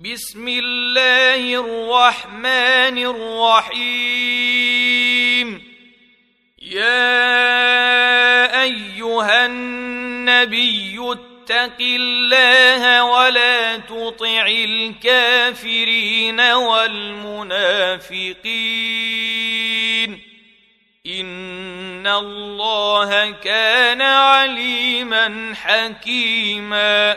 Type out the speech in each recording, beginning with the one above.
بسم الله الرحمن الرحيم. يا أيها النبي اتق الله ولا تطع الكافرين والمنافقين. إن الله كان عليما حكيما.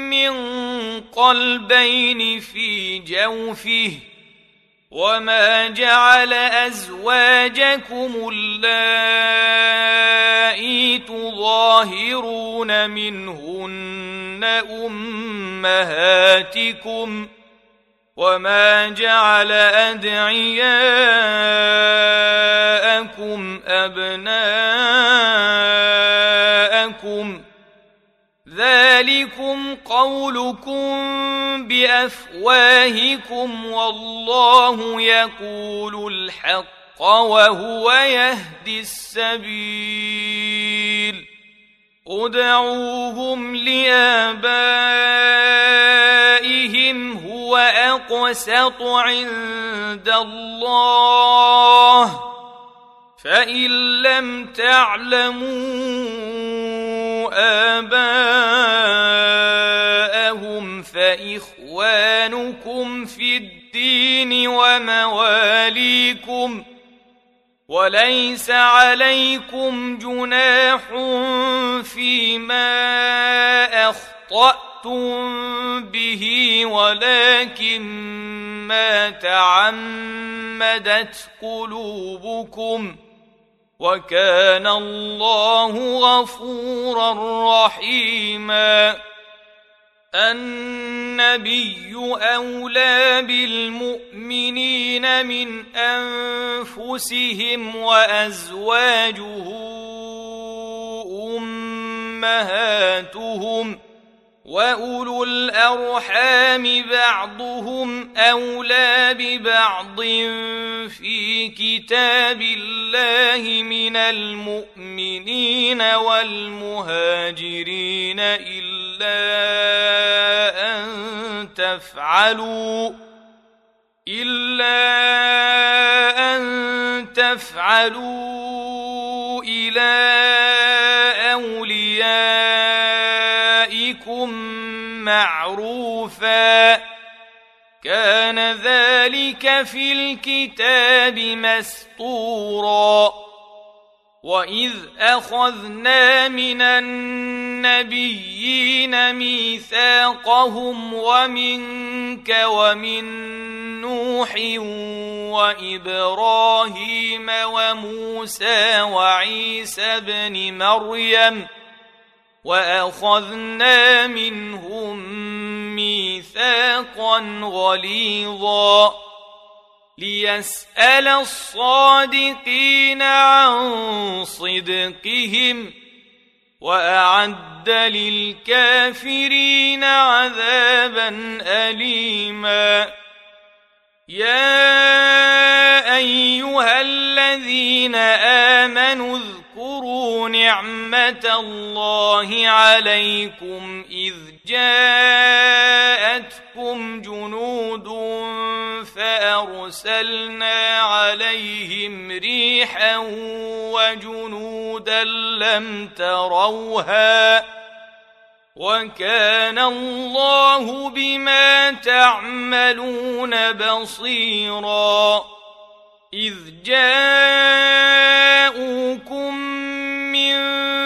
من قلبين في جوفه وما جعل أزواجكم اللائي تظاهرون منهن أمهاتكم وما جعل أدعياءكم أبناءكم ذلكم قولكم بأفواهكم والله يقول الحق وهو يهدي السبيل. ادعوهم لآبائهم هو أقسط عند الله. فإن لم تعلموا اباءهم فاخوانكم في الدين ومواليكم وليس عليكم جناح فيما أخطأتم به ولكن ما تعمدت قلوبكم. وكان الله غفورا رحيما. النبي أولى بالمؤمنين من أنفسهم وأزواجه أمهاتهم واولو الارحام بعضهم اولى ببعض في كتاب الله من المؤمنين والمهاجرين الا ان تفعلوا الا ان تفعلوا إلى اوليائكم معروفا. كان ذلك في الكتاب مسطورا واذ اخذنا من النبيين ميثاقهم ومنك ومن نوح وابراهيم وموسى وعيسى ابن مريم واخذنا منهم ميثاقا غليظا ليسال الصادقين عن صدقهم واعد للكافرين عذابا اليما يا ايها الذين امنوا اذكروا نعمه الله عليكم إذ جاءتكم جنود فأرسلنا عليهم ريحا وجنودا لم تروها وكان الله بما تعملون بصيرا إذ جاءوكم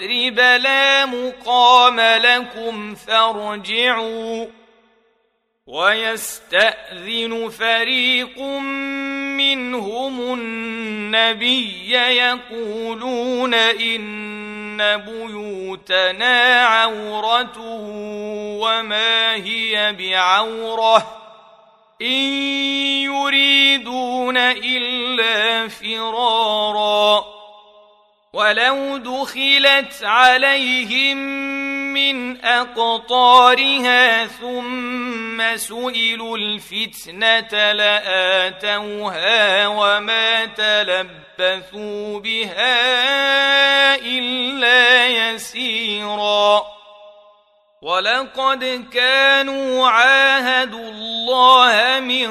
يثرب لا مقام لكم فارجعوا ويستأذن فريق منهم النبي يقولون إن بيوتنا عورة وما هي بعورة إن يريدون إلا فرارا ولو دخلت عليهم من أقطارها ثم سئلوا الفتنة لآتوها وما تلبثوا بها إلا يسيرا. ولقد كانوا عاهدوا الله من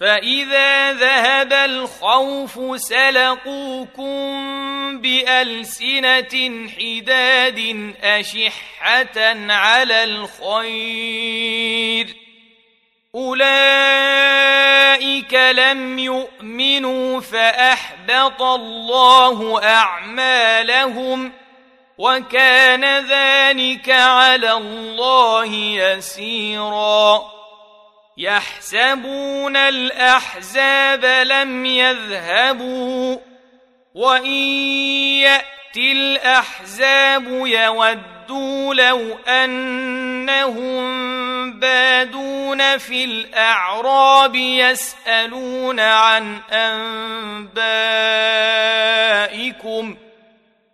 فإذا ذهب الخوف سلقوكم بألسنة حداد أشحة على الخير أولئك لم يؤمنوا فأحبط الله أعمالهم وكان ذلك على الله يسيراً يحسبون الأحزاب لم يذهبوا وإن ياتي الأحزاب يودوا لو أنهم بادون في الأعراب يسألون عن أنبائكم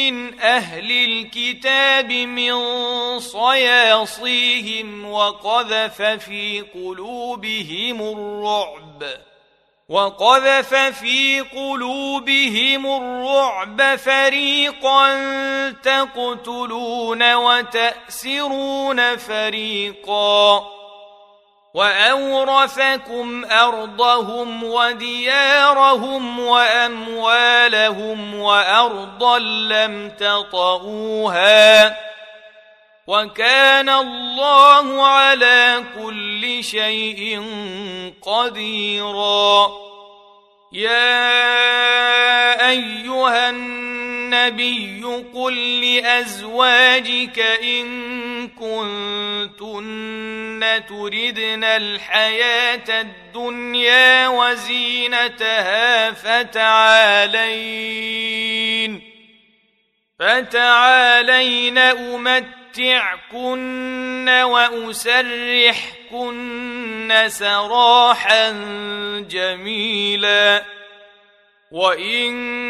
من أهل الكتاب من صياصيهم وقذف في قلوبهم الرعب وقذف في قلوبهم الرعب فريقا تقتلون وتأسرون فريقا وأورثكم أرضهم وديارهم وأموالهم وأرضا لم تطئوها وكان الله على كل شيء قديرا. يا أيها النبي قل لأزواجك إن كنتن تردن الحياة الدنيا وزينتها فتعالين فتعالين أمتعكن وأسرحكن سراحا جميلا وإن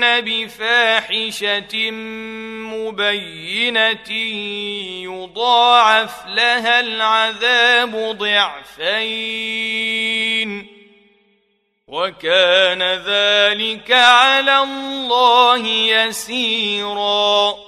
بفاحشة مبينة يضاعف لها العذاب ضعفين وكان ذلك على الله يسيراً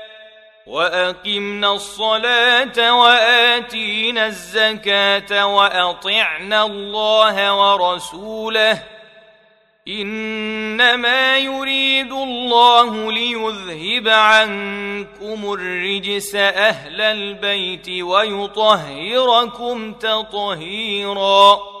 وأقمنا الصلاة وآتينا الزكاة وأطعنا الله ورسوله. إنما يريد الله ليذهب عنكم الرجس أهل البيت ويطهركم تطهيرا.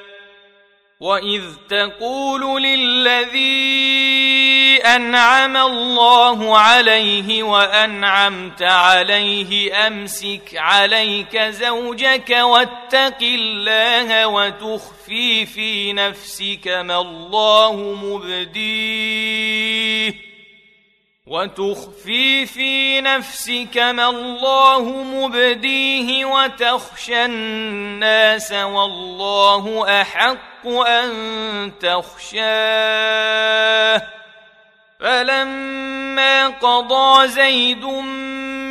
واذ تقول للذي انعم الله عليه وانعمت عليه امسك عليك زوجك واتق الله وتخفي في نفسك ما الله مبديه وتخفي في نفسك ما الله مبديه وتخشى الناس والله أحق أن تخشاه. فلما قضى زيد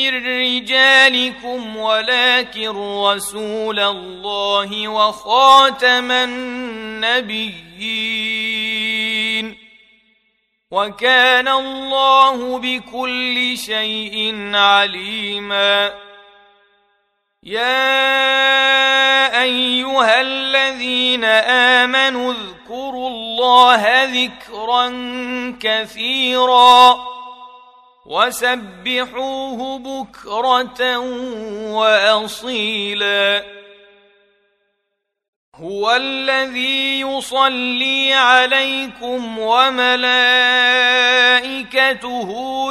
من رجالكم ولكن رسول الله وخاتم النبيين وكان الله بكل شيء عليما. يا أيها الذين آمنوا اذكروا الله ذكرا كثيرا. وسبحوه بكرة وأصيلا. هو الذي يصلي عليكم وملائكته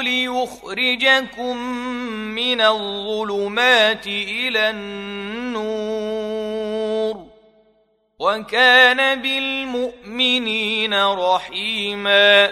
ليخرجكم من الظلمات إلى النور. وكان بالمؤمنين رحيما.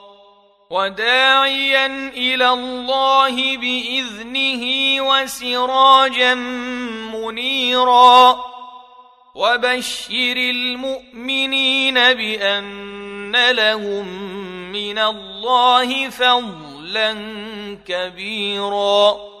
وداعيا إلى الله بإذنه وسراجا منيرا. وبشر المؤمنين بأن لهم من الله فضلا كبيرا.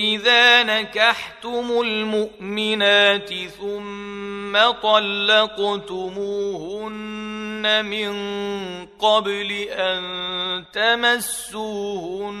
إذا نكحتم المؤمنات ثم طلقتموهن من قبل أن تمسوهن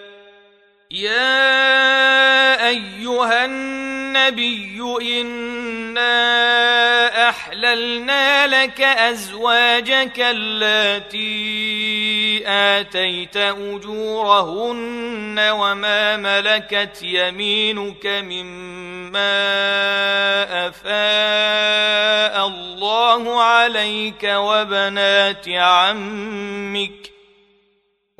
يا أيها النبي إنا أحللنا لك أزواجك اللاتي آتيت أجورهن وما ملكت يمينك مما أفاء الله عليك وبنات عمك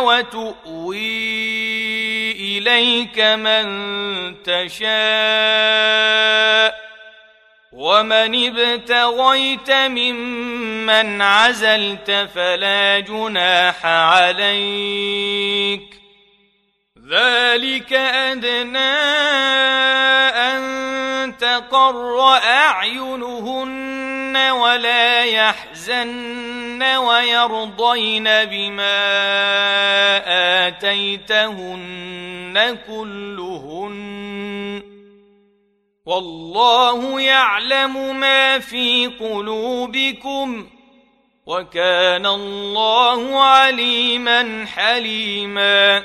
وتؤوي إليك من تشاء ومن ابتغيت ممن عزلت فلا جناح عليك ذلك أدنى أن تقر أعينهن ولا يحزن ويرضين بما آتيتهن كلهن. والله يعلم ما في قلوبكم وكان الله عليما حليما.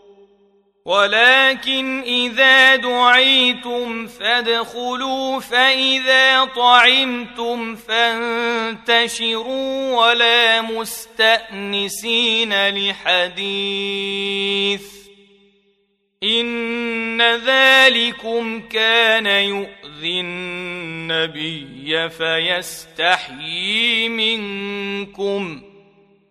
ولكن إذا دعيتم فادخلوا فإذا طعمتم فانتشروا ولا مستأنسين لحديث. إن ذلكم كان يؤذي النبي فيستحيي منكم.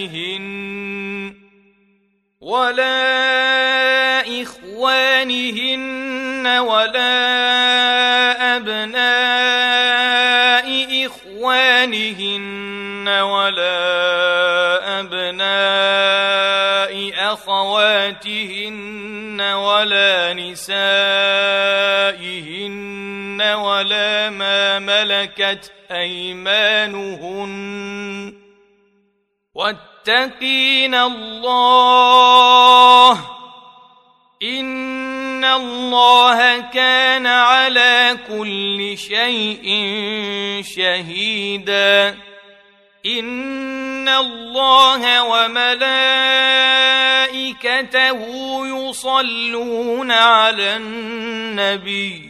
إخوانهن ولا إخوانهن ولا أبناء إخوانهن ولا أبناء أخواتهن ولا نسائهن ولا ما ملكت أيمانهن واتقين الله ان الله كان على كل شيء شهيدا ان الله وملائكته يصلون على النبي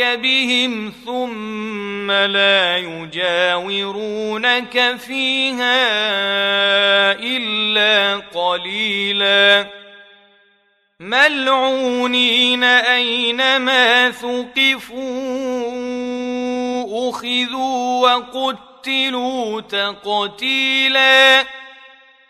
بهم ثم لا يجاورونك فيها الا قليلا ملعونين اينما ثقفوا اخذوا وقتلوا تقتيلا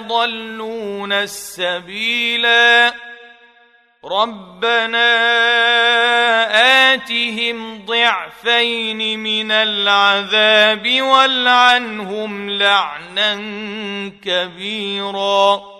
فاضلون السبيلا ربنا آتهم ضعفين من العذاب والعنهم لعنا كبيرا.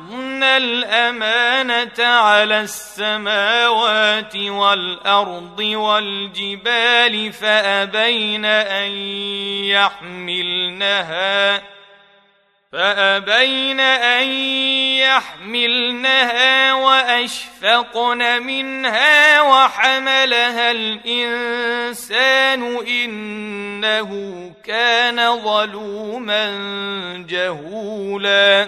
الامانه على السماوات والارض والجبال فابين ان يحملنها فابين ان يحملنها واشفقن منها وحملها الانسان انه كان ظلوما جهولا